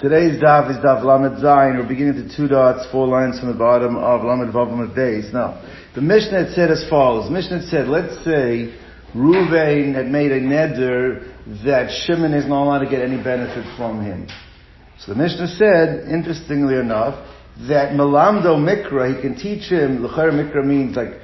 Today's daf is daf lamed zayin. We're beginning to two dots, four lines from the bottom of lamed vav lamed base. Now, the Mishnah said as follows. Mishnah said, let's say Ruvain had made a neder that Shimon is not allowed to get any benefit from him. So the Mishnah said, interestingly enough, that Melamdo Mikra, he can teach him, L'char Mikra means like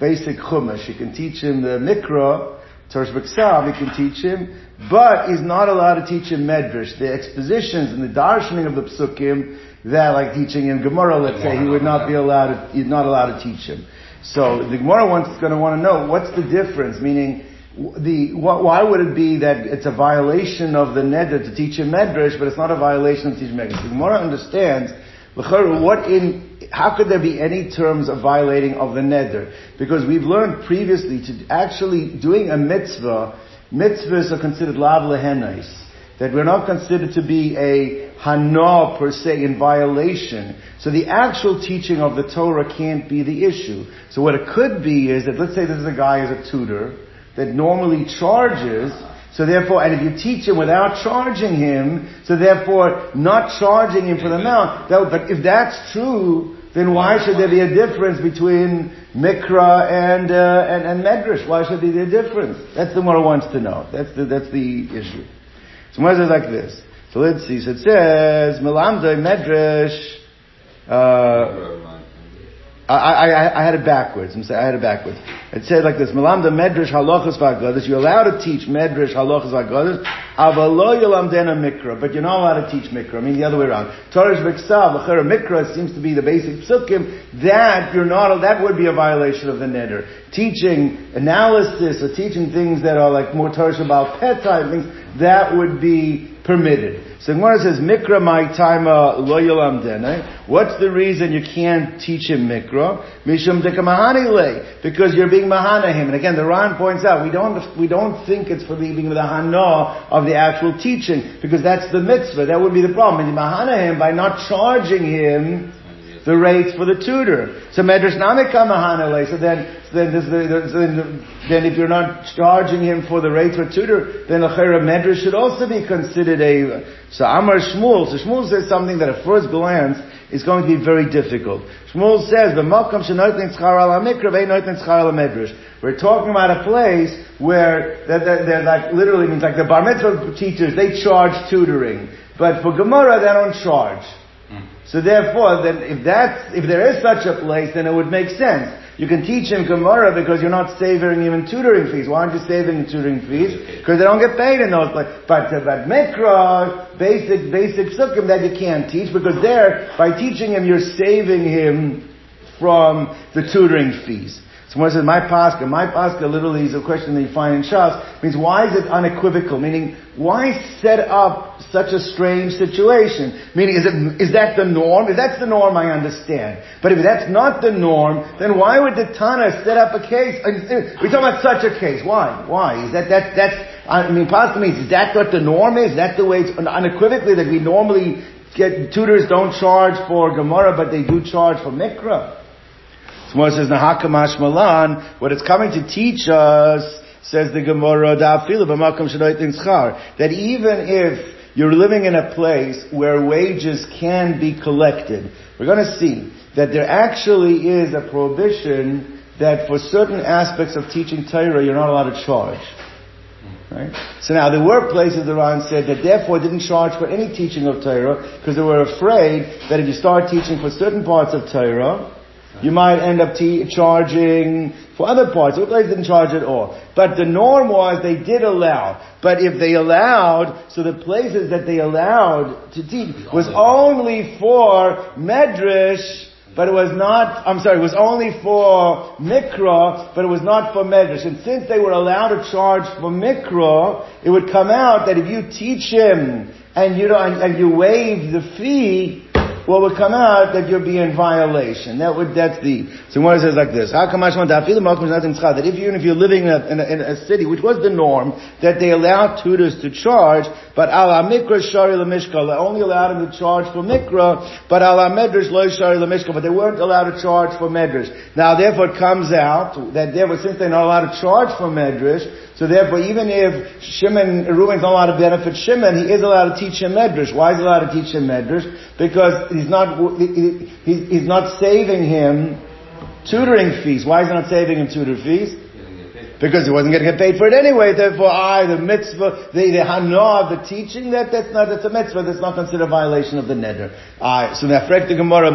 basic chumash. He can teach him the Mikra, Torah B'Ksav, he can teach him, but he's not allowed to teach him Medrash. The expositions and the darshaning of the psukim, that like teaching him Gemara, let's say, he would not be allowed to, he's not allowed to teach him. So the Gemara wants, going to want to know, what's the difference? Meaning, the, why would it be that it's a violation of the neder to teach him Medrash, but it's not a violation to teach Medrash? The Gemara understands, what in, how could there be any terms of violating of the neder? Because we've learned previously to actually doing a mitzvah mitzvahs are considered lav lehenais, that we're not considered to be a hana per se in violation. So the actual teaching of the Torah can't be the issue. So what it could be is that let's say this is a guy as a tutor that normally charges, so therefore, and if you teach him without charging him, so therefore not charging him for the amount, that, but if that's true, then why should there be a difference between Mikra and, uh, and, and Medrash? Why should there be a difference? That's the one wants to know. That's the, that's the issue. So what is it like this? So let's see. So it says, Melamdoi Medrash, uh, I, I, I, had it backwards. I'm saying I had it backwards. It said like this: Melamda medrash halachas v'agadas. You're allowed to teach medrash halachas v'agadas. Avalo yolamdena mikra, but you're not allowed to teach mikra. I mean the other way around. Torah v'ksav l'chera mikra seems to be the basic psukim. That you're not. That would be a violation of the neder. Teaching analysis or teaching things that are like more Torah about type things. That would be permitted. So Gemara says, Mikra taima lo yolamdene. What's the reason you can't teach him Mikra? Mishum dekamahani le. Because you're being mahana him. And again, the Ran points out, we don't, we don't think it's for being the hana of the actual teaching, because that's the mitzvah. That would be the problem. And you mahana him by not charging him the rates for the tutor. So medrash. So then, so then, then, if you're not charging him for the rates for tutor, then a medrash should also be considered a. So Amar Shmuel. So Shmuel says something that at first glance is going to be very difficult. Shmuel says the malkam shenotin schar al mikra ve'notin schar al medrash. We're talking about a place where they're, they're, they're like literally means like the bar mitzvah teachers they charge tutoring, but for Gemara they don't charge. Mm. So therefore, then if that's, if there is such a place, then it would make sense. You can teach him Gemara because you're not saving him in tutoring fees. Why aren't you saving in tutoring fees? Because they don't get paid in those places. But, but Mikra, basic, basic psukim that you can't teach because there, by teaching him, you're saving him from the tutoring fees. Someone says, my pascha, my pascha literally is a question that you find in Shas, means why is it unequivocal? Meaning, why set up such a strange situation? Meaning, is it, is that the norm? If that's the norm, I understand. But if that's not the norm, then why would the Tana set up a case? Uh, We're talking about such a case. Why? Why? Is that, that, that's, I mean, pascha means, is that what the norm is? Is that the way it's unequivocally that we normally get, tutors don't charge for Gemara, but they do charge for Mikra? Gemara says, Nahakamash Malan, what it's coming to teach us, says the Gemara, that even if you're living in a place where wages can be collected, we're going to see that there actually is a prohibition that for certain aspects of teaching Torah, you're not allowed to charge. Right? So now there were places the Ran said that therefore didn't charge for any teaching of Torah because they were afraid that if you start teaching for certain parts of Torah, you might end up t- charging for other parts. Other places didn't charge at all. But the norm was they did allow. But if they allowed, so the places that they allowed to teach was only for medrash, but it was not, I'm sorry, it was only for mikra, but it was not for medrash. And since they were allowed to charge for mikra, it would come out that if you teach him and you and, and you waive the fee, what would come out that you'd be in violation. That would, that's the, so it says like this, how come that if even if you're living in a, in, a, in a, city, which was the norm, that they allowed tutors to charge, but ala mikra shari lemishka, only allowed them to charge for mikra, but ala medrash lo shari lemishka, but they weren't allowed to charge for medrash. Now therefore it comes out that therefore since they're not allowed to charge for medrash, so therefore, even if Shimon, Reuben's not allowed to benefit Shimon, he is allowed to teach him Medrash. Why is he allowed to teach him Medrash? Because he's not, he's not saving him tutoring fees. Why is he not saving him tutoring fees? because he wasn't going to get paid for it anyway. Therefore, I, the mitzvah, the, the the teaching, that that's not, that's a mitzvah, that's not considered a violation of the neder. I, so the Gemara,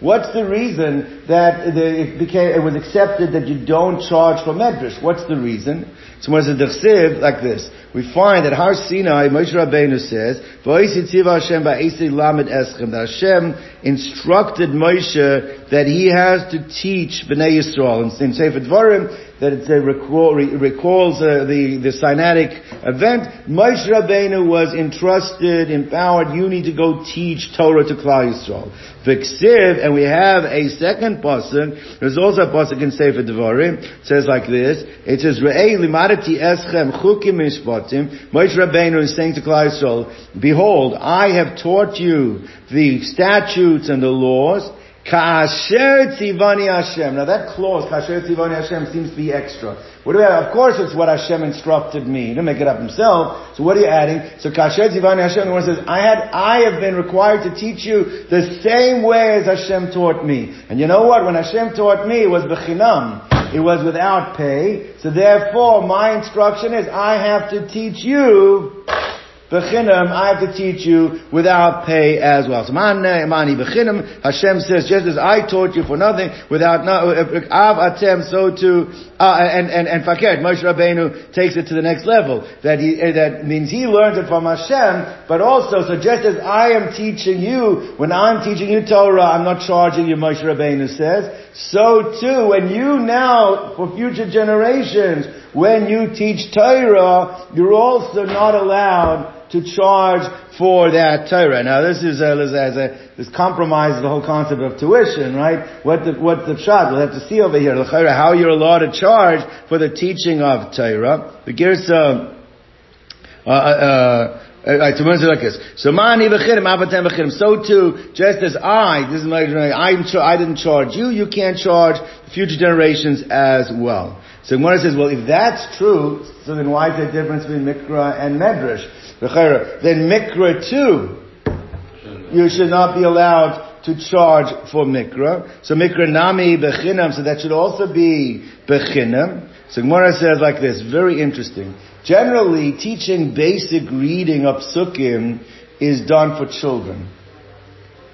what's the reason that the, it became, it was accepted that you don't charge for medrash? What's the reason? So when it's a dechsiv, like this, we find that Har Sinai, Moshe Rabbeinu says, Hashem lamed eschem, that Hashem instructed Moshe that he has to teach Bnei Yisrael. In, in Sefer Dvarim, that it recall, recalls uh, the, the Sinaitic event. Moshe Rabbeinu was entrusted, empowered, you need to go teach Torah to Klal Yisrael. V'ksiv, and we have a second pasuk, there's also a pasuk in Sefer Devarim, it says like this, it says, Re'ei limadati eschem chukim mishpatim, Moshe Rabbeinu is saying to Klal Yisrael, behold, I have taught you the statutes and the laws, Kasher tzivani Hashem. Now that clause, Kasher tzivani Hashem, seems to be extra. What do we have? Of course it's what Hashem instructed me. He didn't make it up himself. So what are you adding? So Kasher tzivani Hashem, the one says, I had, I have been required to teach you the same way as Hashem taught me. And you know what? When Hashem taught me, it was bechinam. It was without pay. So therefore, my instruction is, I have to teach you Bechinam, I have to teach you without pay as well. So mani bechinam, Hashem says, just as I taught you for nothing, without no, av atem, so too, uh, and, and, and fakert, Moshe Rabbeinu takes it to the next level. That he, uh, that means he learns it from Hashem, but also, so just as I am teaching you, when I'm teaching you Torah, I'm not charging you, Moshe Rabbeinu says, so too, when you now, for future generations, when you teach Torah, you're also not allowed to charge for that Torah. Now this is a, as a, this compromises the whole concept of tuition, right? What the, what the shot, we'll have to see over here, how you're allowed to charge for the teaching of Torah. The Girsa, uh, uh, uh Right, so. So. So too, just as I, this is my, I, I didn't charge you, you can't charge future generations as well. So Gemara says, well, if that's true, so then why is there a difference between Mikra and Medrash? then Mikra too, you should not be allowed to charge for Mikra. So Mikra Nami Bechinam, so that should also be Bechinam. So Gemara says like this, very interesting. Generally, teaching basic reading of Psukim is done for children.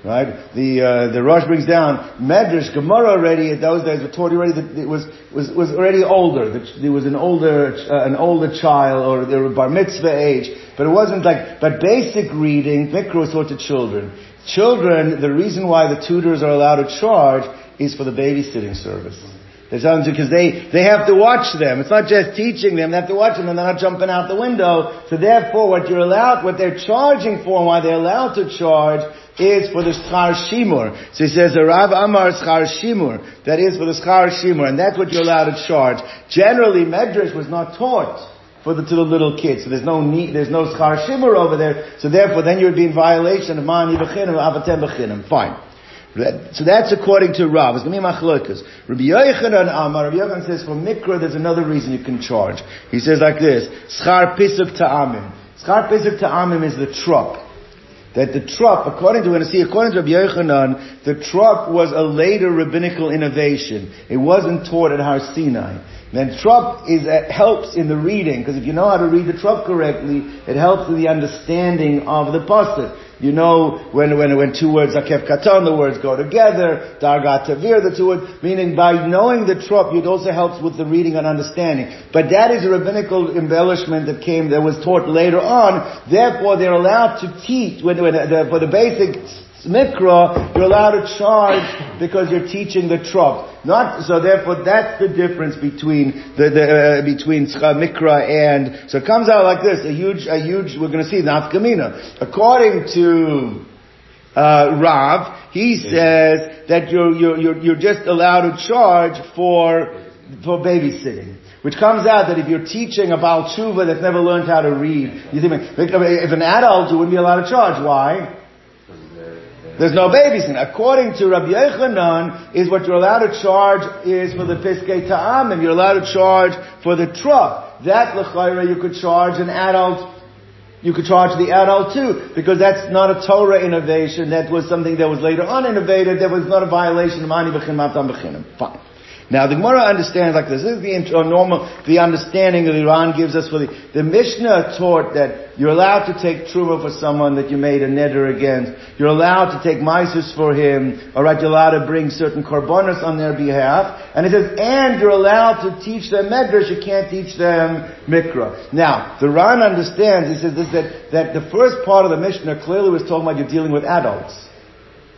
Right? The, uh, the Rosh brings down Medrash, Gemara already at those days were taught already that it was, was, was already older. There was an older, uh, an older child or they were bar mitzvah age. But it wasn't like, but basic reading, Mikra was taught to children. Children, the reason why the tutors are allowed to charge is for the babysitting service. Because they, they have to watch them. It's not just teaching them, they have to watch them and they're not jumping out the window. So therefore what you're allowed, what they're charging for why they're allowed to charge is for the schar shimur. So he says the Rav Amar schar shimur. That is for the schar shimur, and that's what you're allowed to charge. Generally, medrash was not taught for the to the little kids. So there's no need, there's no schar over there. So therefore, then you would be in violation of mani b'chinim, avatem. Fine. So that's according to Rav. It's going to be machlokas. Rabbi Yochanan Amar, Rabbi Yochanan says for mikra there's another reason you can charge. He says like this, schar pisuk ta'amim. Schar pisuk ta'amim is the trop that the trop, according to, we're going to see, according to Rabbi Yochanan, the trop was a later rabbinical innovation. It wasn't taught at Har Sinai. Then trop is, uh, helps in the reading, because if you know how to read the trop correctly, it helps in the understanding of the pasuk. You know when, when, when two words are kef katan, the words go together, dargat tavir, the two words, meaning by knowing the trop, it also helps with the reading and understanding. But that is a rabbinical embellishment that came, that was taught later on, therefore they're allowed to teach, when, when, the, for the basic Mikra, you're allowed to charge because you're teaching the trop. Not, so therefore that's the difference between the, the uh, between Mikra and, so it comes out like this, a huge, a huge, we're gonna see, Nafkamina. According to uh, Rav, he says that you're, you're, you're, you're just allowed to charge for, for babysitting. Which comes out that if you're teaching about tshuva that's never learned how to read, you think, if an adult, you wouldn't be allowed to charge. Why? There's no babysitting. According to Rabbi Yochanan, is what you're allowed to charge is for the piskei ta'amim. You're allowed to charge for the trop. That l'chayra you could charge an adult you could charge the adult too, because that's not a Torah innovation. That was something that was later on innovated. That was not a violation of Mani B'chin Matam. Fine. Now the Gemara understands like this. This is the normal, the understanding that Iran gives us for the, the Mishnah taught that you're allowed to take truma for someone that you made a neder against. You're allowed to take mises for him. Alright, you're allowed to bring certain korbanos on their behalf. And it says, and you're allowed to teach them medrash, you can't teach them mikra. Now, the Ran understands, he says this, that, that the first part of the Mishnah clearly was talking about you're dealing with adults.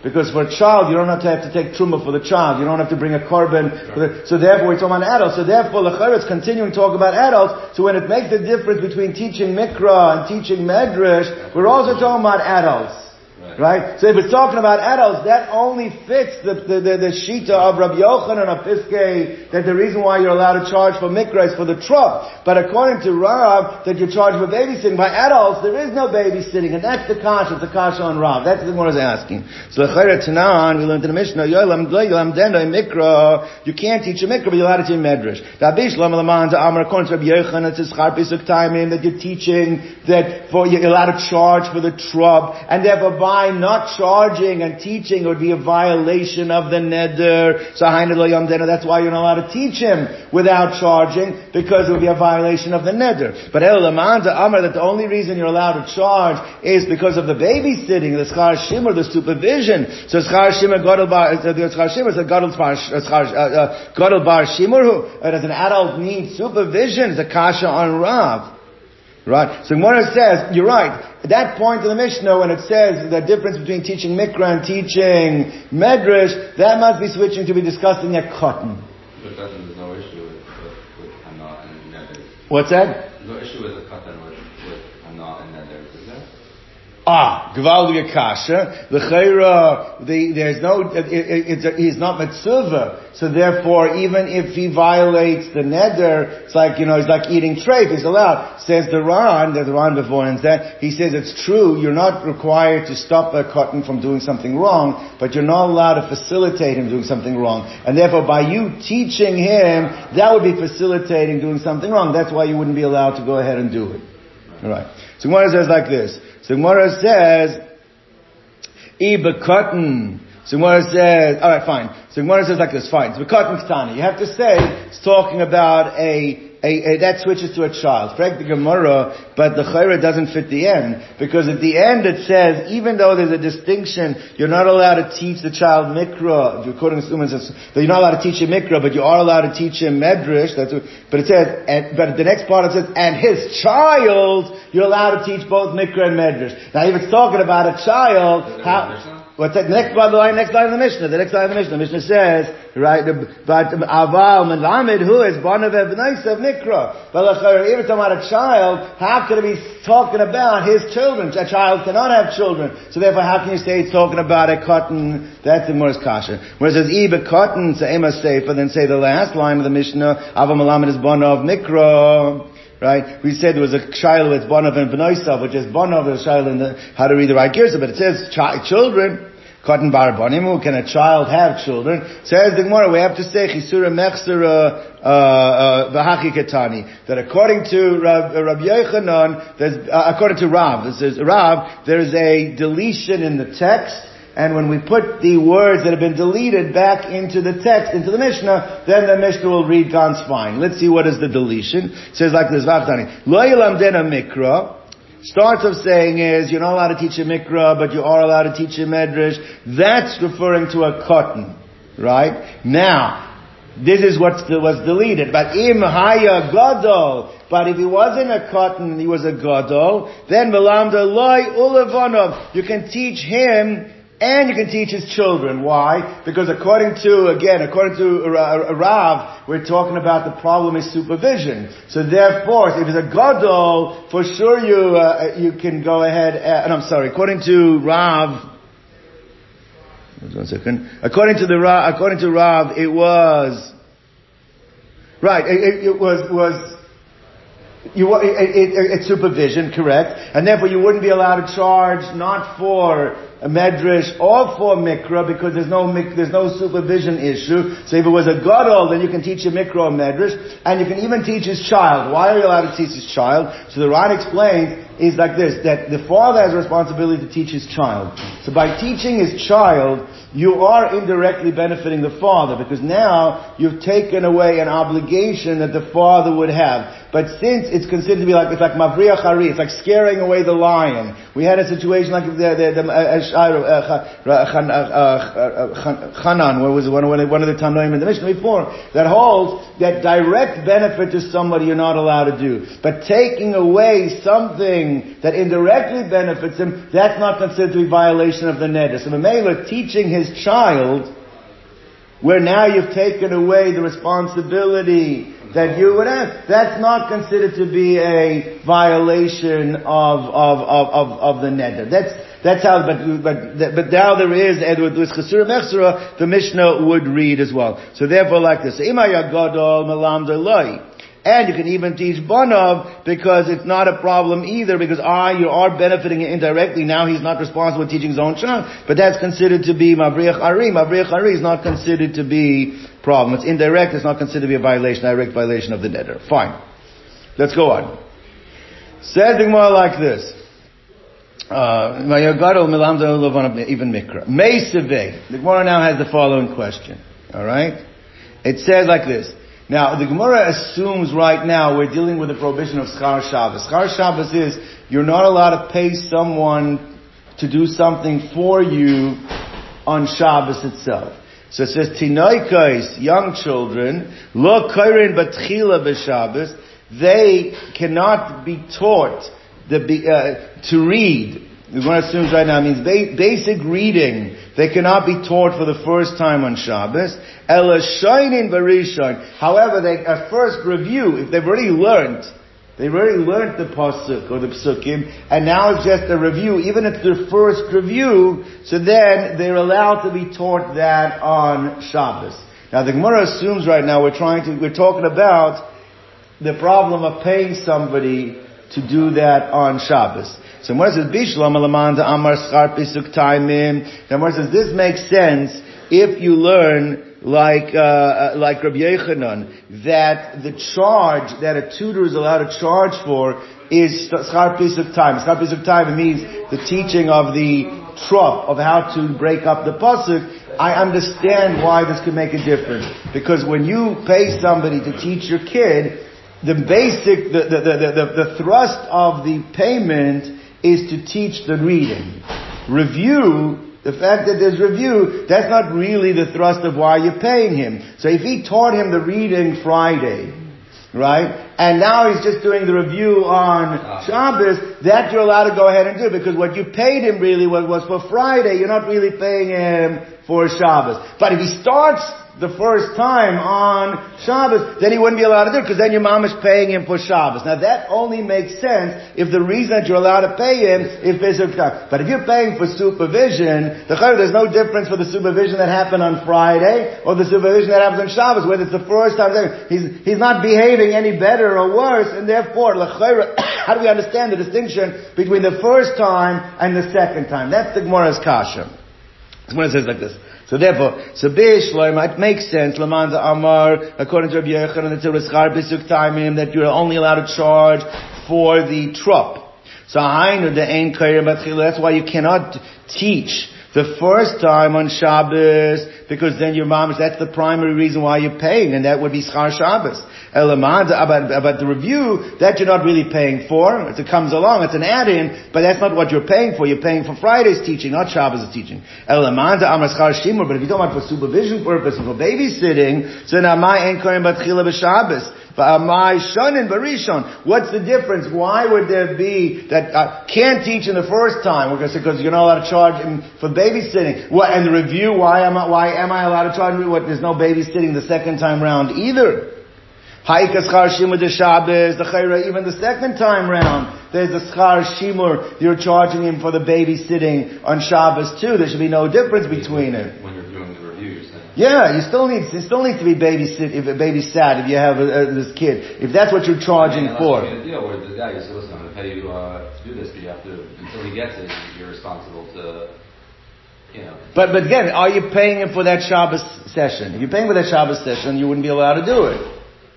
Because for a child, you don't have to have to take truma for the child. You don't have to bring a korban. The, so therefore, we're talking about adults. So therefore, the is continuing to talk about adults. So when it makes the difference between teaching mikra and teaching medrash, we're also talking about adults. Right. So if it's talking about adults, that only fits the, the, the, the shita of Rabbi Yochanan of Piskei, that the reason why you're allowed to charge for mikra is for the truck. But according to Rav, that you charge for babysitting by adults, there is no babysitting, and that's the kasha, the kasha on Rav. That's what I was asking. So L'chayra Tanan, we learned in the Mishnah, Yolam Yolam Dendo mikra, you can't teach a mikra, but you're allowed to teach medrash. Dabish Lam Laman Amar, according to Rabbi Yochanan, it's a schar pisuk timing that you're teaching that for, you're allowed to charge for the trub, and therefore by not charging and teaching would be a violation of the neder. So that's why you're not allowed to teach him without charging, because it would be a violation of the neder. But El Amar that the only reason you're allowed to charge is because of the babysitting, the schar shimmer, the supervision. So schar shimmer bar, uh, the schar shimmer is a gadol bar, uh, uh, gadol bar shimmer, does an adult need supervision? It's a kasha on Rav. Right? So Gemara says, you're right. At that point in the Mishnah, when it says the difference between teaching Mikra and teaching Medrash, that must be switching to be discussed in a katan. But there's no issue with, with, with and Medrash. What's that? No issue with the katan with, with Hana and there? Ah, Gvaldige Kasha. The Chayra, the, there's no, it, it, he's not Mitzvah. So therefore, even if he violates the neder, it's like, you know, he's like eating treif, he's allowed. Says the Ran, the Ran before and that, he says it's true, you're not required to stop a katan from doing something wrong, but you're not allowed to facilitate him doing something wrong. And therefore, by you teaching him, that would be facilitating doing something wrong. That's why you wouldn't be allowed to go ahead and do it. Alright. So Gemara says like this. So Gemara says, Iba. So Gemara says, alright, fine. So Gemara says like this, fine. So katan. You have to say, it's talking about a a, a, that switches to a child. Correct the Gemara, but the Chayra doesn't fit the end. Because at the end it says, even though there's a distinction, you're not allowed to teach the child Mikra, according to Suman says, you're not allowed to teach him Mikra, but you are allowed to teach him Medrash, that's what, but it says, and, but the next part it says, and his child, you're allowed to teach both Mikra and Medrash. Now if it's talking about a child, how, What's that? Next the line, next line of the Mishnah. The next line of the Mishnah. The Mishnah says, right, but aval melamed who is banav of mikra. But if it's about a child, how could it be talking about his children? A child cannot have children. So therefore, how can you say it's talking about a katan? That's the Morris Kasha. Whereas it says, Iba katan, so Ema Sefer, then say the last line of the Mishnah, aval melamed is banav mikra. Right? We said there was a child with Bonav and Benoisav, which is Bonav, a child in the, how to read the right gears, but it says ch- children. Katan bar bonimu, can a child have children? Says the Gemara, we have to say chisura mechsera uh, uh, v'hachi ketani. That according to Rab, uh, Rabbi Yochanan, uh, according to Rav, this is Rav, there's a deletion in the text, and when we put the words that have been deleted back into the text, into the Mishnah, then the Mishnah will read God's fine. Let's see what is the deletion. It says like this, Vachtani. Lo dena mikra, starts of saying is, you're not allowed to teach a mikra, but you are allowed to teach a medrash. That's referring to a katan. Right? Now, this is what was deleted. But im haya gadol. But if he wasn't a katan, he was a gadol, then velamda loy ulevanov. You can teach him and you can teach his children. Why? Because according to, again, according to Rav, we're talking about the problem is supervision. So therefore, if it's a gadol, for sure you, uh, you can go ahead, and, and I'm sorry, according to Rav, one second. According to the Rav, according to Rav, it was right. It, it was was you it, it, it's supervision, correct? And therefore, you wouldn't be allowed to charge not for a medrash or for mikra because there's no there's no supervision issue. So if it was a gadol, then you can teach a mikra or medrash, and you can even teach his child. Why are you allowed to teach his child? So the Ran explains is like this that the father has a responsibility to teach his child. So by teaching his child, you are indirectly benefiting the father because now you've taken away an obligation that the father would have. But since it's considered to be like, it's like Mavriach Hari, it's like scaring away the lion. We had a situation like the, the, the uh, Chanan, where was one, one of the Tanoim in the Mishnah before, that holds that direct benefit to somebody you're not allowed to do. But taking away something that indirectly benefits him, that's not considered to be violation of the neder. So the Mela teaching his child, where now you've taken away the responsibility that you would have. That's not considered to be a violation of, of, of, of, of the neder. That's, that's how, but, but, but now there is, and with, Chasura Mechsura, the Mishnah would read as well. So therefore like this, Imayagadol Malam and you can even teach Banov because it's not a problem either because ah, you are benefiting indirectly. Now he's not responsible for teaching his own child. But that's considered to be Mavriach Ari. Mavriach Ari is not considered to be problem. It's indirect. It's not considered to be a violation, direct violation of the neder. Fine. Let's go on. Says Gemara like this. Uh, even mikra. Meiseve. The Gemara now has the following question. Alright? It says like this. Now, the Gemara assumes right now we're dealing with the prohibition of Schar Shabbos. Schar Shabbos is you're not allowed to pay someone to do something for you on Shabbos itself. So it says, Tinoikais, young children, lo kairin batchila b'Shabbos, they cannot be taught the, uh, to read. The Gemara assumes right now means basic reading they cannot be taught for the first time on Shabbos. Ela shining barishon. However, they at first review if they've already learned. They've already learned the pasuk or the psukim, and now it's just a review. Even if it's their first review, so then they're allowed to be taught that on Shabbos. Now the Gemara assumes right now we're trying to we're talking about the problem of paying somebody to do that on Shabbos. So Gemara says, Bishlam alamanda amar schar pisuk taimim. Gemara says, this makes sense if you learn like, uh, uh, like Rabbi Yochanan, that the charge that a tutor is allowed to charge for is schar pisuk time. Schar pisuk time means the teaching of the trop of how to break up the pasuk. I understand why this could make a difference. Because when you pay somebody to teach your kid, the basic, the, the, the, the, the thrust of the payment is to teach the reading. Review, the fact that there's review, that's not really the thrust of why you're paying him. So if he taught him the reading Friday, right? And now he's just doing the review on Shabbos, that you're allowed to go ahead and do because what you paid him really was, for Friday, you're not really paying him for Shabbos. But if he starts the first time on Shabbos, then he wouldn't be allowed to do it because then your mom is paying him for Shabbos. Now that only makes sense if the reason that you're allowed to pay him is physical But if you're paying for supervision, the there's no difference for the supervision that happened on Friday or the supervision that happens on Shabbos, whether it's the first time. He's, he's not behaving any better or worse, and therefore, how do we understand the distinction between the first time and the second time? That's the Gemara's kasha. Gemara says like this. So therefore, so Bishloim, it makes sense, Lamanza Amar, according to Rabbi Yechon, and the Tzirrischar Bisuk Taimim, that you're only allowed to charge for the trup. So Hainu, the Ein Kair that's why you cannot teach the first time on Shabbos, because then your mom that's the primary reason why you're paying, and that would be Schar Shabbos. About, the review, that you're not really paying for. It comes along, it's an add-in, but that's not what you're paying for. You're paying for Friday's teaching, not Shabbos' teaching. Elamad, Amar Schar Shimur, but if you're talking about for supervision purpose, for babysitting, so now my Enkorim Batchila B'Shabbos. But my shon and barishon. What's the difference? Why would there be that uh, can't teach in the first time? Because because you're not allowed to charge for babysitting. What and the review? Why am I why am I allowed to charge? What there's no babysitting the second time round either. Haikas schar shimur de Shabbos, the chayra, even the second time round, there's a schar shimur, you're charging him for the babysitting on Shabbos too. There should be no difference between it. When you're doing the review, you're saying. Yeah, you still need, you still need to be babysit, if a babysat if you have a, a, this kid. If that's what you're charging Unless for. you deal where the guy you say, listen, I'm going to pay you uh, to do this, but you have to, until he gets it, you're responsible to, you know. But, but again, are you paying him for that Shabbos session? If you're paying for that Shabbos session, you wouldn't be allowed to do it.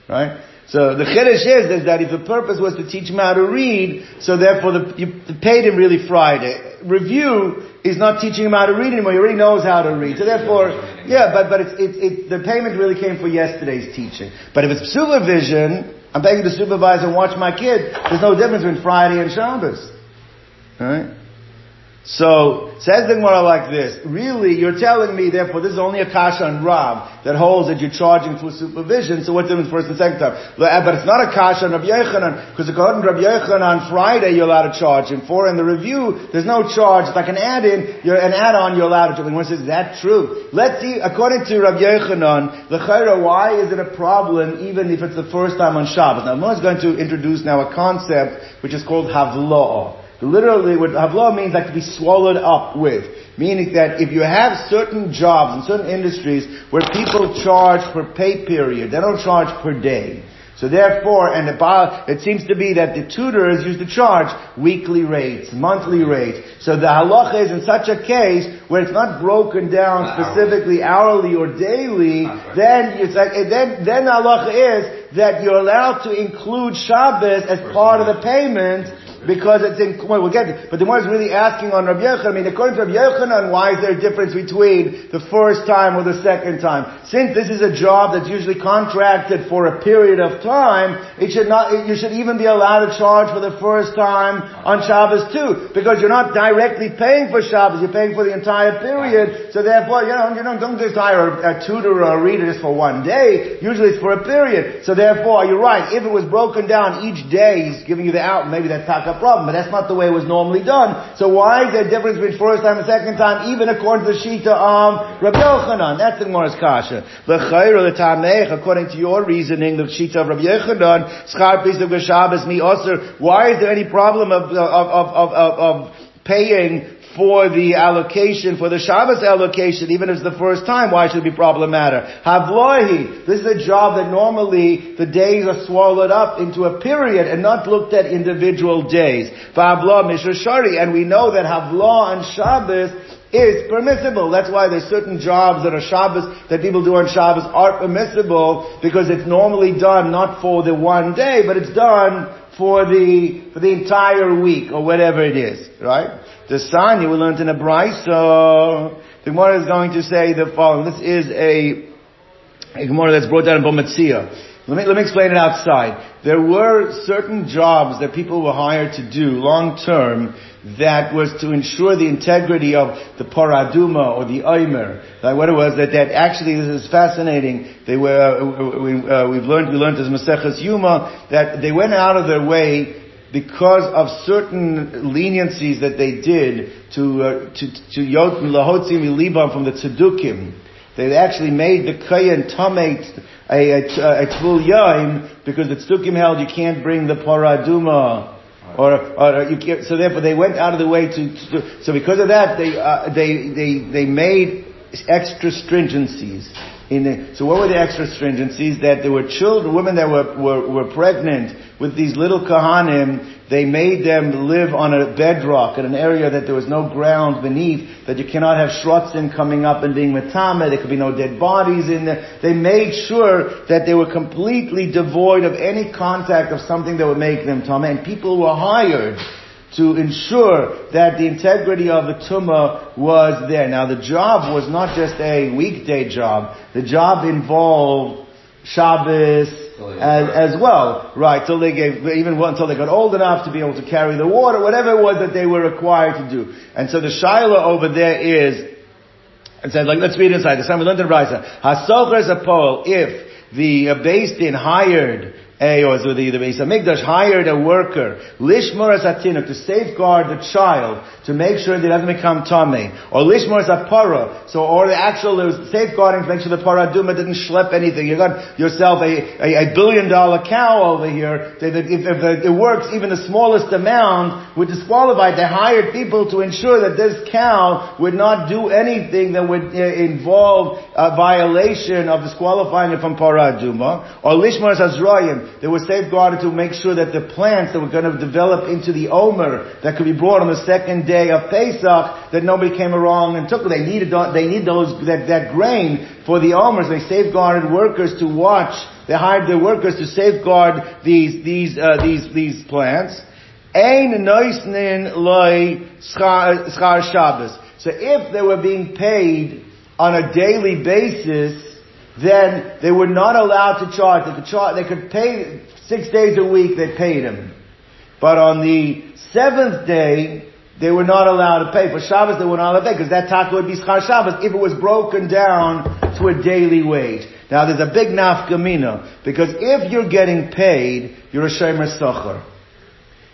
Right? So the chiddush is, is that if the purpose was to teach him how to read, so therefore the, you paid him really Friday. Review is not teaching him how to read anymore. He already knows how to read. So therefore, yeah, but, but it's, it's, it, the payment really came for yesterday's teaching. But if it's supervision, I'm paying you to supervise and watch my kid, there's no difference between Friday and Shabbos. Alright? So, says the Gemara like this, really, you're telling me, therefore, this is only a kasha on Rav that holds that you're charging for supervision, so what difference first and second time? But it's not a kasha on Rabbi Yochanan, because according to Rabbi Yochanan, on Friday you're allowed to charge him for, in the review, there's no charge, it's like an add-in, you're an add-on, you're allowed to him. One says, is that true? Let's see, according to Rabbi Yochanan, the chayra, why is it a problem even if it's the first time on Shabbos? Now, I'm going to introduce now a concept which is called havla'ah. Literally, what havla means like to be swallowed up with. Meaning that if you have certain jobs in certain industries where people charge per pay period, they don't charge per day. So therefore, and the, it seems to be that the tutors used to charge weekly rates, monthly rates. So the halacha is in such a case where it's not broken down specifically hourly or daily, then it's like, then, then the halacha is that you're allowed to include Shabbos as part of the payment because it's in, well, we'll get it. But the one is really asking on Rabbi Yochanan, I mean, according to Rabbi Yochanan, why is there a difference between the first time or the second time? Since this is a job that's usually contracted for a period of time, it should not, it, you should even be allowed to charge for the first time on Shabbos too, because you're not directly paying for Shabbos, you're paying for the entire period, so therefore, you know, you don't, don't just hire a, a tutor or a reader just for one day, usually it's for a period. So therefore, you're right, if it was broken down each day, he's giving you the out, maybe that's problem, but that's not the way it was normally done. So why is there a difference between first time and second time, even according to the Shita of Rabbi Yochanan? That's the Gemara's kasha. According to your reasoning, the Shita of Rabbi Yochanan, schar of Shabbos mi. Why is there any problem of, of, of, of, of paying for the allocation, for the Shabbos allocation, even if it's the first time, why should it be problematic? Havlohi, this is a job that normally the days are swallowed up into a period and not looked at individual days. V'havlo mishashari, and we know that Havlo on Shabbos is permissible. That's why there's certain jobs that are Shabbos, that people do on Shabbos are permissible because it's normally done not for the one day, but it's done for the, for the entire week or whatever it is, right? The Sanya we learned in a Brisa. The Gemara is going to say the following. This is a, a Gemara that's brought down in Bava Metzia. Let me, let me explain it outside. There were certain jobs that people were hired to do long term that was to ensure the integrity of the paraduma or the oimer. Like what it was that, that actually this is fascinating. They were uh, we, uh, we've learned we learned as Maseches Yuma that they went out of their way because of certain leniencies that they did to uh, to to Yot Lahotzim from the Tzedukim. They actually made the Kayan Tamate a, a, a Tvul Yaim because the Tzedukim held you can't bring the Paraduma or, or you can't, so therefore they went out of the way to, to so because of that they uh, they they they made extra stringencies. in the, so what were the extra stringencies? That there were children, women that were, were, were pregnant with these little kahanim, they made them live on a bedrock in an area that there was no ground beneath, that you cannot have shrotzim coming up and being metame, there could be no dead bodies in there. They made sure that they were completely devoid of any contact of something that would make them tame, and people were hired to ensure that the integrity of the tumah was there. Now the job was not just a weekday job. The job involved Shabbos as, as well. Right, till they gave, even until they got old enough to be able to carry the water, whatever it was that they were required to do. And so the Shiloh over there is, and says like, let's read inside. The learned in Brisa. Hasocher is a pole if the uh, Din hired or the, the Beis Hamikdash hired a worker, Lishmor Atinuk, to safeguard the child, to make sure that it doesn't become tummy, or Lishmor Apara, so, or the actual, there was safeguarding to make sure the Paraduma didn't schlep anything. You got yourself a, a, a billion dollar cow over here, if, if, if, it works even the smallest amount, would disqualify. They hired people to ensure that this cow would not do anything that would uh, involve a violation of disqualifying it from Paraduma, or Lishmor They were safeguarded to make sure that the plants that were going to develop into the omer that could be brought on the second day of Pesach, that nobody came along and took. They needed they need those that, that grain for the omers. They safeguarded workers to watch. They hired their workers to safeguard these these uh, these these plants. Ein noisnin loy schar Shabbos. So if they were being paid on a daily basis, then they were not allowed to charge. They could charge, they could pay six days a week, they paid him. But on the seventh day, they were not allowed to pay. For Shabbos, they were not allowed to pay, because that taka would be schar Shabbos if it was broken down to a daily wage. Now there's a big nafkamina, because if you're getting paid, you're a shemer socher.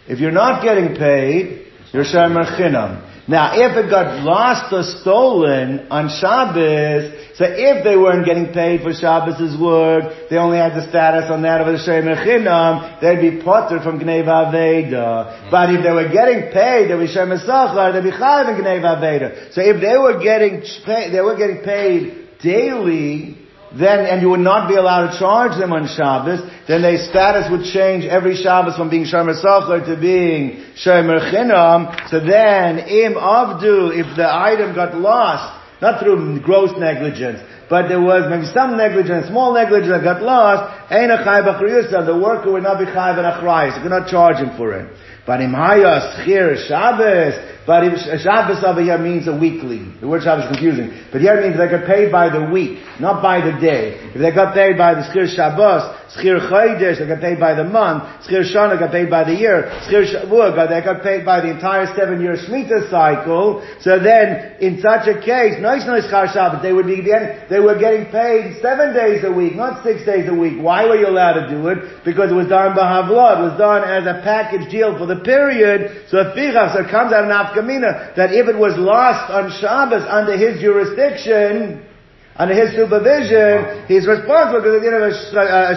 If you're not getting paid, you're a shemer chinam. Now, if it got lost or stolen on Shabbos, so if they weren't getting paid for Shabbos' work, they only had the status on that of a Shem Chinam, they'd be potter from Gnei Aveda. But if they were getting paid, they'd be Shemer Sachar, they'd be Chayiv in Gnei Aveda. So if they were getting, they were getting paid daily, then, and you would not be allowed to charge them on Shabbos, then their status would change every Shabbos from being Shomer Socher to being Shomer Chinam. So then, im avdu, if the item got lost, not through gross negligence, but there was maybe some negligence, small negligence that got lost, the worker would not be chayv and achrayis. You could not charge him for it. But im schir Shabbos, but Shabbos over here means a weekly. The word Shabbos is confusing. But here it means they got paid by the week, not by the day. If they got paid by the schir Shabbos, schir Chodesh, they got paid by the month, schir Shana got paid by the year, schir Shavuot, they got paid by the entire seven year Shemitah cycle. So then, in such a case, nice nice Shabbos, they would be getting, they were getting paid seven days a week, not six days a week. Why were you allowed to do it? Because it was done by Havlot, it was done as a package deal for the period. So if so it comes out of nafkamina that if it was lost on Shabbos under his jurisdiction, under his supervision, he's responsible because the of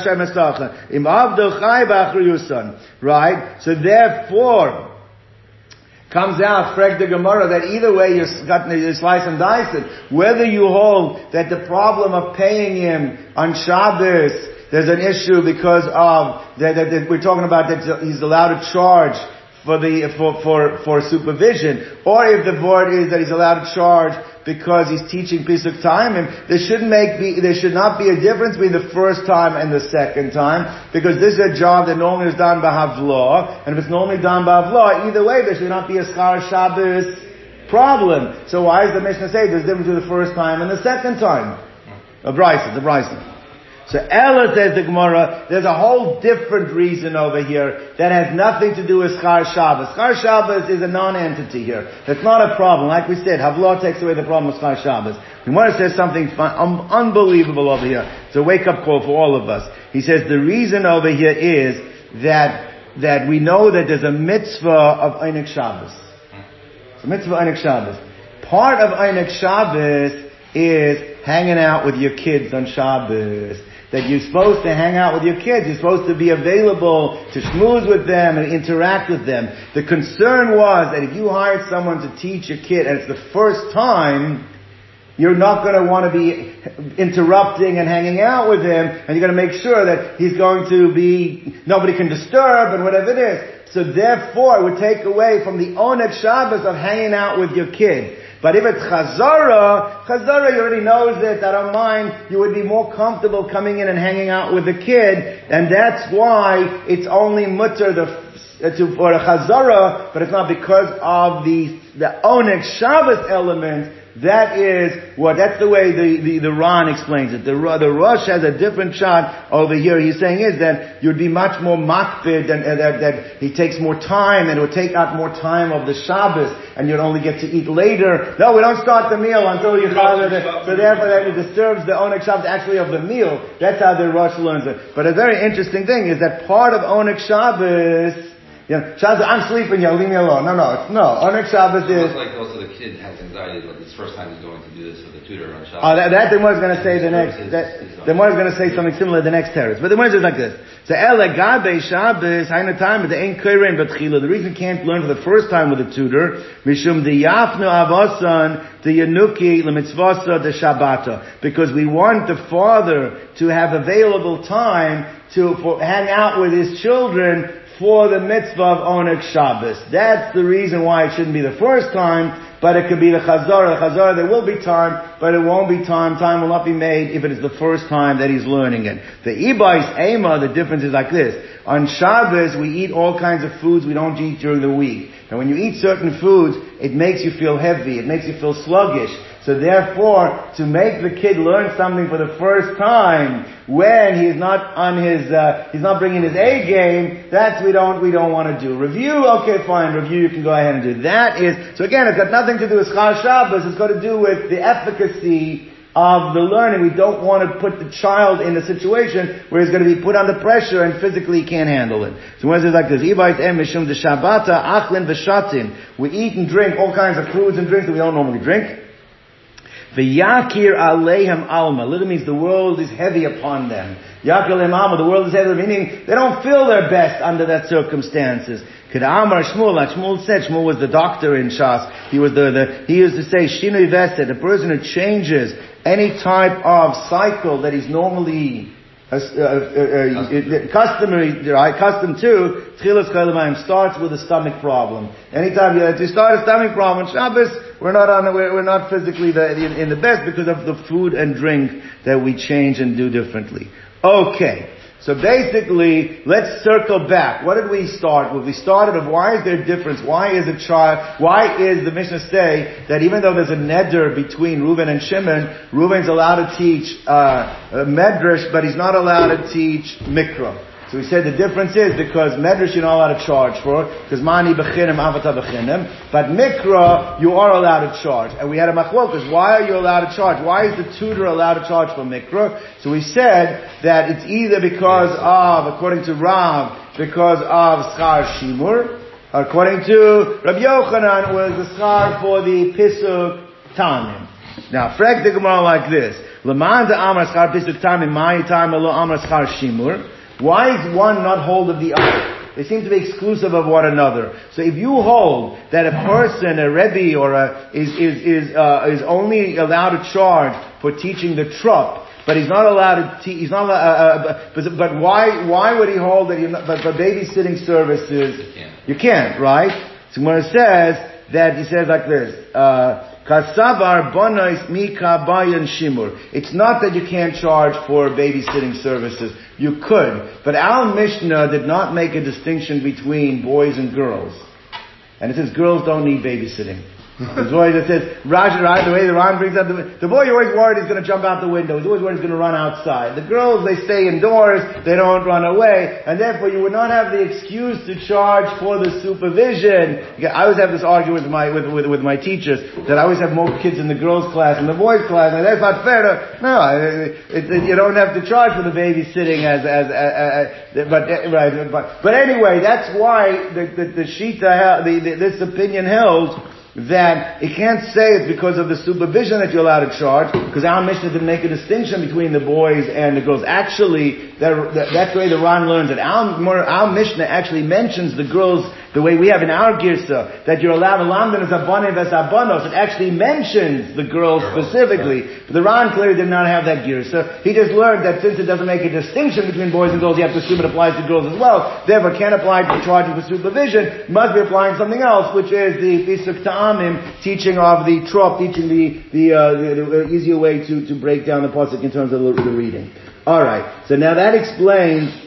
Hashem Esacha. Im avdo chai Right? So therefore, comes out, frag the Gemara, that either way you slice and dice it. Whether you hold that the problem of paying him on Shabbos, there's an issue because of, that, that, that we're talking about that he's allowed to charge for the for for for supervision, or if the board is that he's allowed to charge because he's teaching piece of time, and there shouldn't make be there should not be a difference between the first time and the second time because this is a job that normally is done by Havlaw, and if it's normally done by Havlaw, either way there should not be a schar Shabbos problem. So why does the Mishnah say there's a difference between the first time and the second time? A Bryson, the Bryson. So Ella says the Gemara, there's a whole different reason over here that has nothing to do with Schar Shabbos. Schar Shabbos is a non-entity here. That's not a problem. Like we said, Havlaw takes away the problem with Schar Shabbos. We want to say something fun, um, unbelievable over here. It's a wake-up call for all of us. He says the reason over here is that, that we know that there's a mitzvah of Einik Shabbos. It's a mitzvah of Einik Shabbos. Part of Einik Shabbos is hanging out with your kids on Shabbos that you're supposed to hang out with your kids. You're supposed to be available to schmooze with them and interact with them. The concern was that if you hired someone to teach your kid and it's the first time, you're not going to want to be interrupting and hanging out with him, and you're going to make sure that he's going to be, nobody can disturb and whatever it is. So therefore, it would take away from the oneg Shabbos of hanging out with your kid. But if it's chazara, chazara you already knows it, I don't mind, you would be more comfortable coming in and hanging out with the kid, and that's why it's only mutter the, Uh, to, for a chazara, but it's not because of the, the oneg Shabbos element, That is what, that's the way the, the, the Ran explains it. The, the Rosh has a different shot over here. He's saying is that you'd be much more makbid and, and uh, that, that he takes more time and it would take out more time of the Shabbos and you'd only get to eat later. No, we don't start the meal until you father the, so therefore that it disturbs the Onik Shabbos actually of the meal. That's how the Rosh learns it. But a very interesting thing is that part of Onik Shabbos you know, Shabbos, I'm sleeping, you leave me alone. No, no, it's, no. Onik Shabbos is... like also the kid has anxiety, like it's first time he's going to do this with a tutor on Shabbos. Oh, uh, that, that the is going to say the next, that, the is going to say something similar the next terrace. But the one is like this. So, Ele Gabe Shabbos, Haina time, but the Ein Kairin Batchila. The reason can't learn for the first time with a tutor, Mishum the Yafnu Avosan, the Yanuki, the Mitzvasa, the Shabbata. Because we want the father to have available time to for, hang out with his children for the mitzvah of Onik Shabbos. That's the reason why it shouldn't be the first time, but it could be the Chazara. The Chazara, there will be time, but it won't be time. Time will not be made if it is the first time that he's learning it. The Ibais Ema, the difference is like this. On Shabbos, we eat all kinds of foods we don't eat during the week. And when you eat certain foods, it makes you feel heavy, it makes you feel sluggish. So therefore, to make the kid learn something for the first time when he's not on his, uh, he's not bringing his A game, that's we don't, we don't want to do. Review, okay, fine, review, you can go ahead and do. That is, so again, it's got nothing to do with Schar Shabbos, it's got to do with the efficacy of the learning. We don't want to put the child in a situation where he's going to be put under pressure and physically can't handle it. So when it says like this, mishum de shabata achlin v'shatim. We eat and drink all kinds of foods and drinks that we don't normally drink. The Yakir Alehem Alma. Literally means the world is heavy upon them. Yakir Alma, the world is heavy, meaning they don't feel their best under that circumstances. Amar Shmuel, like Shmuel said, Shmuel was the doctor in Shas. He was the, the he used to say, Shinui Veset, a person who changes any type of cycle that he's normally uh, uh, uh, customary, right, accustomed to, Tchilas Chaylemayim starts with a stomach problem. Anytime you, you start a stomach problem on Shabbos, we're not on, we're, we're not physically the, in, in the best because of the food and drink that we change and do differently. Okay. So basically, let's circle back. What did we start with? We started of why is there a difference? Why is a child, why is the Mishnah say that even though there's a neder between Reuben and Shimon, Reuben's allowed to teach, uh, Medrash, but he's not allowed to teach Mikra. So we said the difference is because Medrash you're not allowed to charge for, because Mani Bechinim, Avata Bechinim, but Mikra you are allowed to charge. And we had a machlokas, why are you allowed to charge? Why is the tutor allowed to charge for Mikra? So we said that it's either because of, according to Rav, because of Schar Shimur, according to Rabbi Yochanan, was the Schar for the Pisuk Tamim. Now, frag the Gemara like this. Lamanda Amar Schar Pisuk Tamim, my time, alo Amar Schar Shimur. Why is one not hold of the other? They seem to be exclusive of one another. So if you hold that a person, a rebbe, or a, is is is uh, is only allowed to charge for teaching the trup, but he's not allowed to teach. He's not. Uh, uh, but, but why why would he hold that? Not, but for babysitting services, you can't. you can't, right? So when it says that he says like this. Uh, Kasavar bonois mika bayan shimur. It's not that you can't charge for babysitting services. You could. But our Mishnah did not make a distinction between boys and girls. And it says girls don't need babysitting. The boy that says, Rashi, the way the Ron brings up the, the boy you're always worried he's going to jump out the window. He's always worried he's going to run outside. The girls, they stay indoors, they don't run away, and therefore you would not have the excuse to charge for the supervision. I always have this argument with my, with, with, with my teachers, that I always have more kids in the girls class than the boys class, and that's not fair to, no, it, it, you don't have to charge for the babysitting as, as, as, as but, eh, right, but, but anyway, that's why the, the, the Shita, the, the, this opinion held, that it can't say it's because of the supervision that you're allowed to charge, because our Mishnah didn't make a distinction between the boys and the girls. Actually, that, that, that's the way the Ran learns it. Our, our Mishnah actually mentions the girls the way we have in our Girsa, that you're allowed to lamdan as abonim as abonos. It actually mentions the girls specifically. But the Ran clearly did not have that Girsa. He just learned that since it doesn't make a distinction between boys and girls, you have to assume it applies to girls as well. Therefore, can't apply to charging for supervision. Must be applying something else, which is the Pisuk Ta'amim, teaching of the trop, teaching the, the, uh, the, the, easier way to, to break down the pasuk in terms of the, the reading. Alright, so now that explains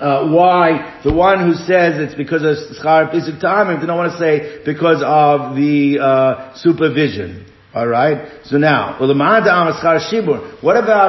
uh, why the one who says it's because of schar pisuk tamim, they don't want to say because of the uh, supervision. Alright? So now, what about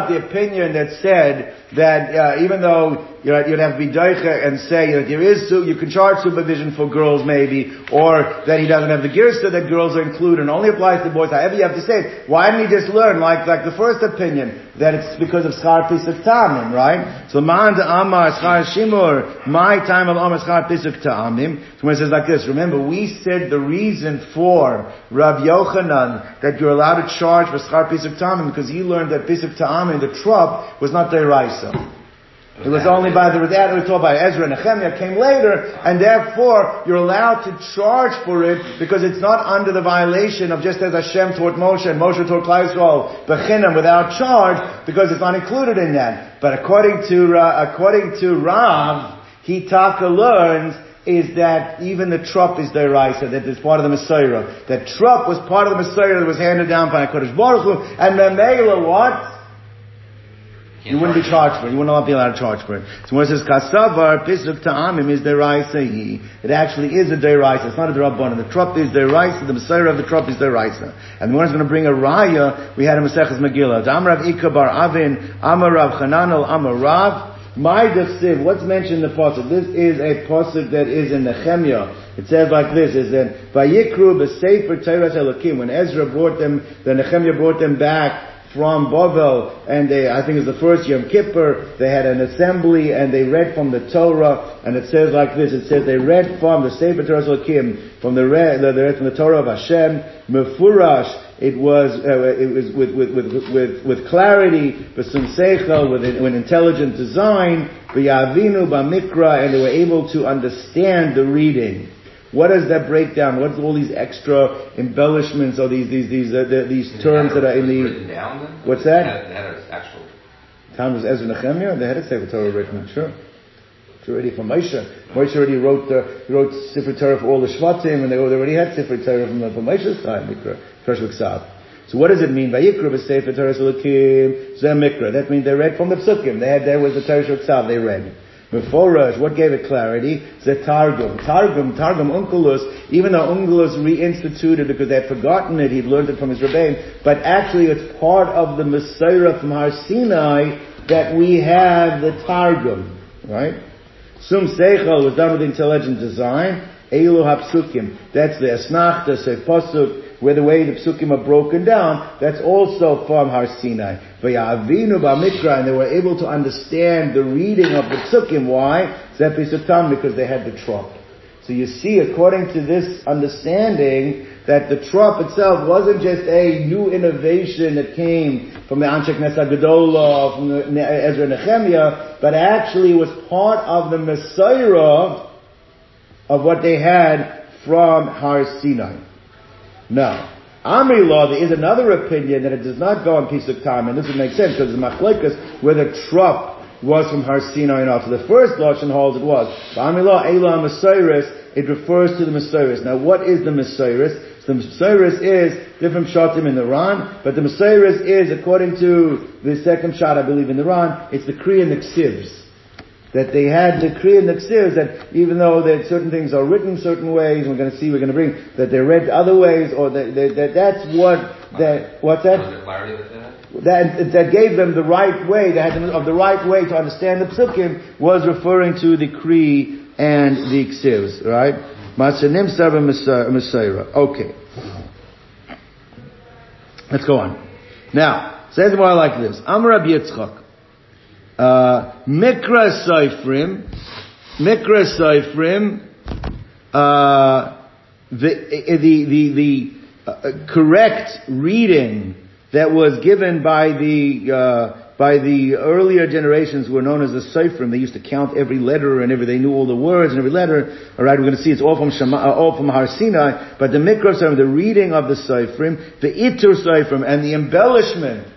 the opinion that said that uh, even though you know, you'd have to be daicha and say that there is, you can charge supervision for girls maybe, or that he doesn't have the girsa that girls are included and only applies to boys, however you have to say it. Why didn't he just learn, like, like the first opinion, that it's because of schar pisuk tamim, right? So man de amar schar shimur, my time of amar schar pisuk tamim. So when it says like this, remember we said the reason for Rav Yochanan that you're allowed to charge for schar pisuk tamim because he learned that pisuk tamim, the trup, was not deraisa. It was only by the that we told by Ezra and Nehemiah came later, and therefore you're allowed to charge for it because it's not under the violation of just as Hashem taught Moshe and Moshe taught Klal Yisrael bechinam without charge because it's not included in that. But according to uh, according to Rav, he taka learns is that even the trup is deraisa, that it's part of the Mesorah. That trup was part of the Mesorah that was handed down by HaKadosh Baruch Hu, and Memela what? You wouldn't be charged for it. You would not be allowed to charge for it. So when it says kasavar pisuk ta'amim is deraisa it actually is a deraisa. It's not a derabbanan. The trup is deraisa. The mesorah of the trup is deraisa. And the one who's going to bring a raya, we had a Maseches Megillah. Amrav Ikabar Avin, Amarav Chananel, Amarav. My desiv, what's mentioned in the pasuk? This is a pasuk that is in Nehemiah. It says like this, is that Vayikru b'sefer Toras Elokim. When Ezra brought them, the Nehemiah brought them back from Bavel, and they, I think it was the first Yom Kippur, they had an assembly and they read from the Torah, and it says like this, it says they read from the Sefer Torah Kim, from the, read, they read from the Torah of Hashem, Mefurash, it was, uh, it was with, with, with, with, with clarity, with seichel, with, with intelligent design, v'yavinu b'mikra, and they were able to understand the reading. What does that break down? What's all these extra embellishments or these these these uh, the, these terms that are in the down, what's that? They had, actual. Time was Ezra Nehemiah. They had a Sefer Torah written. Sure. It's already from Moshe. Moshe already wrote the, he wrote Sefer Torah for all the Shvatim, and they, already had Sefer Torah from, from Moshe's time. Mikra, So what does it mean? Vayikra b'Sefer Torah Zeh Mikra. That means they read from the Psukim. They had there was the Torah Shvatim. They read. Meforaj, what gave it clarity? The Targum. Targum, Targum Onkelos, even though Onkelos reinstituted because they had forgotten it, he'd learned it from his Rebbein, but actually it's part of the Mesorah from Har Sinai that we have the Targum, right? Sum Seichel was done with intelligent design. Elu Hapsukim, that's the Esnach, the Pasuk, where the way the psukim are broken down, that's also from Har Sinai. V'ya'avinu ba'mikra, and they were able to understand the reading of the psukim. Why? Zepisutam, because they had the trup. So you see, according to this understanding, that the trup itself wasn't just a new innovation that came from the Anshek Nesa Gedola, from the Ezra Nehemiah, but actually was part of the Mesorah of what they had from Har Sinai. Now, Amri law, there is another opinion that it does not go on pisuk tamim, and this would make sense because the machlekas where the trup was from Har Sinai and after the first Lashon holds it was. But Amri law, Elah Messiris, it refers to the Messiris. Now what is the Messiris? The Messiris is different shatim in the Ran, but the Messiris is, according to the second shot I believe in the Ran, it's the Kri and the Ksivs that they had the Kriya the that even though that certain things are written certain ways, we're going to see, we're going to bring, that they're read other ways, or that, that, that that's what, that, what's that? That, that gave them the right way, they had them, of the right way to understand the psukim, was referring to the Kri and the Ksivs, right? Masanim Sarva Messiah. Okay. Let's go on. Now, say says more like this. Amr Yitzchak. Uh, Mikra Seifrim, Mikra Seifrim, uh, the, the, the, the uh, correct reading that was given by the, uh, by the earlier generations were known as the Seifrim. They used to count every letter and every, they knew all the words and every letter. Alright, we're going to see it's all from Shema, uh, all from Har Sinai, but the Mikra Seifrim, the reading of the Seifrim, the Itur Seifrim, and the embellishment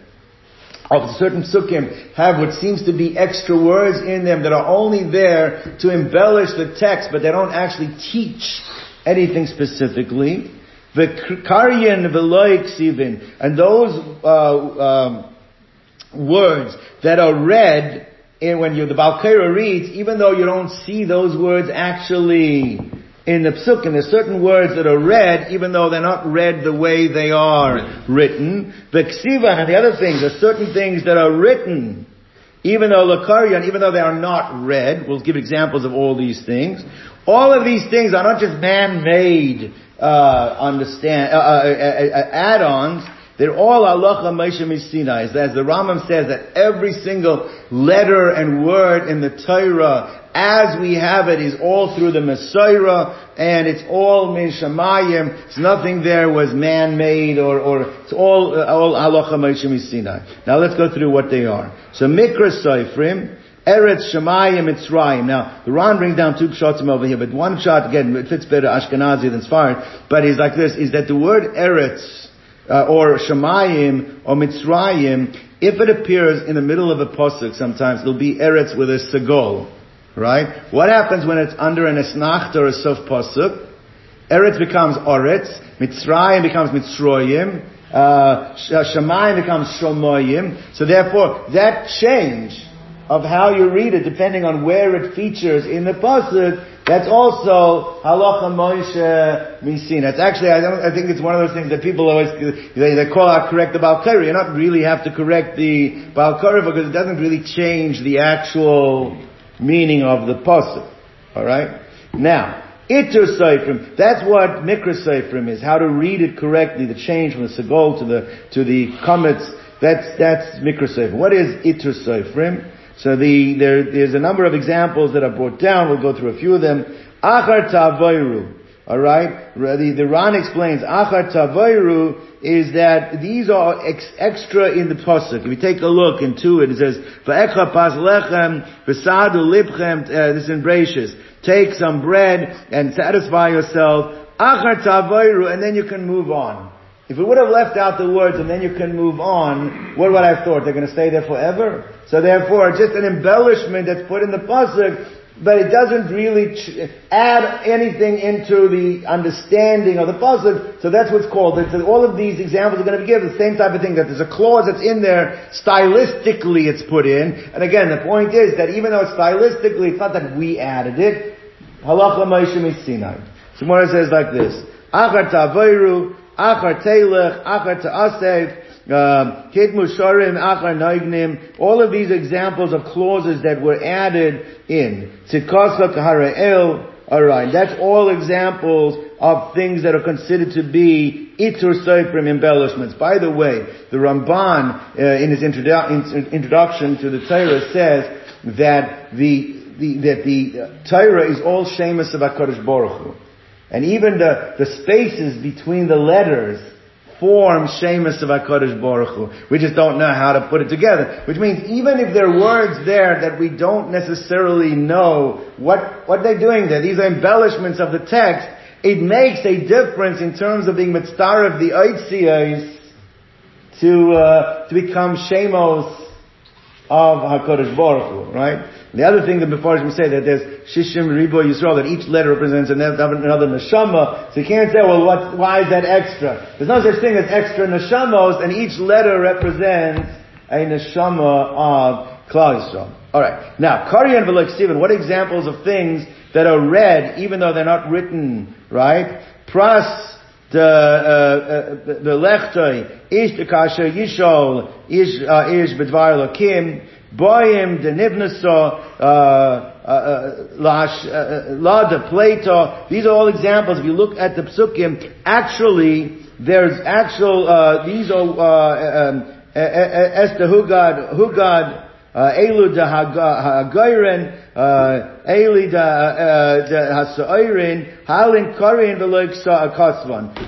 of certain psukim have what seems to be extra words in them that are only there to embellish the text, but they don't actually teach anything specifically. The karyan veloiksivin, and those uh, um, words that are read in when you the Balkaira reads, even though you don't see those words actually in the psukim, there's certain words that are read, even though they're not read the way they are written. V'ksiva, and the other things, there's certain things that are written, even though lakarian, even though they are not read. We'll give examples of all these things. All of these things are not just man-made, uh, understand, uh, uh, uh, uh add-ons. They're all Allah Moshe Sinai. As the Rambam says that every single letter and word in the Torah as we have it is all through the Mesorah, and it's all min shamayim. It's nothing there was man-made or, or it's all all halacha Moshe Sinai. Now let's go through what they are. So Mikra Seifrim, Eretz Shemayim Mitzrayim. Now, the Ron brings down two shots over here, but one shot, again, it fits better Ashkenazi than Sfarad, but he's like this, is that the word Eretz, uh, or Shemayim, or Mitzrayim, if it appears in the middle of a posuk sometimes, it'll be Eretz with a Segol. Right? What happens when it's under an esnach or a sof pasuk? Eretz becomes Oretz, Mitzrayim becomes Mitzroyim, uh, Shemayim becomes Shomoyim. So therefore, that change of how you read it, depending on where it features in the pasuk, that's also halacha Moshe misin. It's actually, I, don't, I think it's one of those things that people always they, they call out correct the Balkari. You not really have to correct the Balkari because it doesn't really change the actual meaning of the pasuk. All right. Now, Itur Seifrim, that's what Mikra Seifrim is, how to read it correctly, the change from the Segol to the, to the Kometz, that's, that's Mikra Seifrim. What is Itur Seifrim? So the, there, there's a number of examples that are brought down, we'll go through a few of them. Achar Tavayru, alright? The, the Ran explains, Achar Tavayru is that these are ex- extra in the pasuk. If you take a look into it, it says, "Va'echa pas lechem v'sadu libchem." Uh, this in Breishis. Take some bread and satisfy yourself. Achar tavayru, and then you can move on. If we would have left out the words and then you can move on, what would I have thought? They're going to stay there forever? So therefore, just an embellishment that's put in the pasuk but it doesn't really add anything into the understanding of the puzzle. So that's what's called. It's, all of these examples are going to be given the same type of thing. That there's a clause that's in there stylistically. It's put in, and again, the point is that even though it's stylistically, it's not that we added it. Halacha Moshe Sinai. Gemara says like this: Achar achar teilech, achar ta'asev. Um, all of these examples of clauses that were added in. Tzikasa Kahara'el, alright, that's all examples of things that are considered to be Itur Seifrim embellishments. By the way, the Ramban, uh, in his introdu- introduction to the Torah says that the, the that the Torah is all Shemus of HaKadosh Baruch Hu. And even the, the spaces between the letters form Shemus of HaKadosh Baruch Hu. We just don't know how to put it together. Which means even if there are words there that we don't necessarily know what, what they're doing there, these are embellishments of the text, it makes a difference in terms of being mitzvah of the Oitsios to, uh, to become Shemos of HaKadosh Baruch Hu, right? The other thing that we say that there's Shishim Ribo Yisrael, that each letter represents another, another neshama. So you can't say, well, what, why is that extra? There's no such thing as extra neshamos, and each letter represents a neshama of Klal Yisrael. Alright. Now, Karyan Velok Stephen, what examples of things that are read, even though they're not written, right? Pras, the, uh, uh, the lechtoi, ish the kasher yishol, ish, uh, ish bedvar lokim, Boyim, the uh, uh, uh, La de Plato, these are all examples. If you look at the psukim, actually, there's actual, uh, these are, uh, um, Esther Hugad, Hugad, Uh, Elu de Hagayren, uh, Eli de uh, Hasairin, Halin Karin Veloik Sa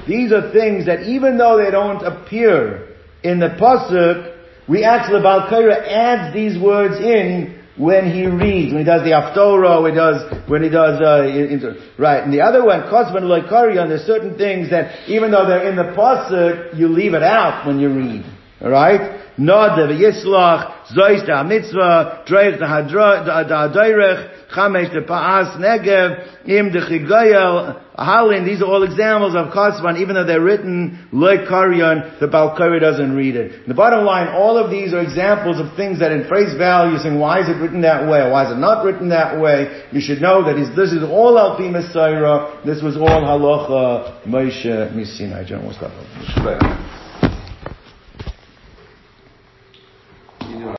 These are things that even though they don't appear in the pasuk, we actually, Balkaira adds these words in when he reads, when he does the Aftorah, when he does, when he does, uh, in, right. And the other one, Kosman Loikarion, there's certain things that, even though they're in the Pasuk, you leave it out when you read. Alright? Nada v'yislach, zois da mitzvah, dreich da hadoirech, chamesh de pa'as negev, im de chigayel, halin, these are all examples of kasvan, even though they're written like karyan, the Balkari doesn't read it. The bottom line, all of these are examples of things that in phrase value saying, why is it written that way, why is it not written that way? You should know that this is all Alpi Messiah, this was all halacha Moshe Misinai. General, stop.